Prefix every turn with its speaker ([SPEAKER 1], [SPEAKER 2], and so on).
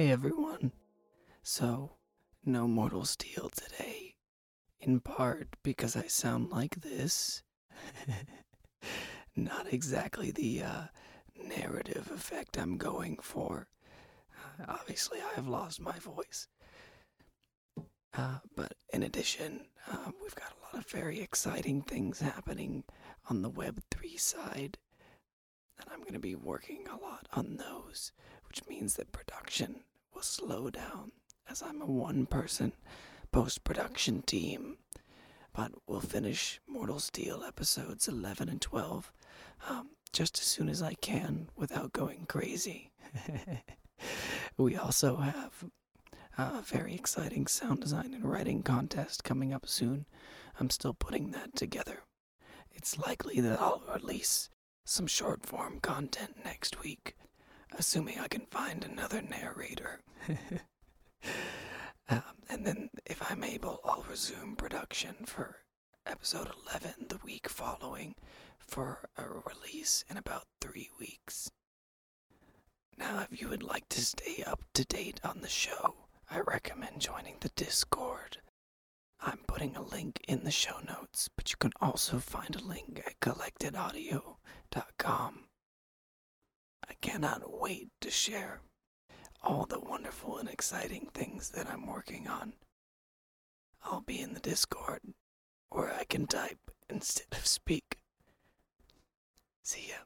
[SPEAKER 1] everyone. So, no Mortal Steel today. In part because I sound like this. Not exactly the uh, narrative effect I'm going for. Uh, obviously, I have lost my voice. Uh, but in addition, uh, we've got a lot of very exciting things happening on the Web3 side. And I'm going to be working a lot on those, which means that production will slow down as I'm a one person post production team. But we'll finish Mortal Steel episodes 11 and 12 um, just as soon as I can without going crazy. we also have a very exciting sound design and writing contest coming up soon. I'm still putting that together. It's likely that I'll release some short form content next week, assuming I can find another narrator. um, and then, if I'm able, I'll resume production for episode 11 the week following for a release in about three weeks. Now, if you would like to stay up to date on the show, I recommend joining the Discord. Putting a link in the show notes, but you can also find a link at collectedaudio.com. I cannot wait to share all the wonderful and exciting things that I'm working on. I'll be in the Discord where I can type instead of speak. See ya.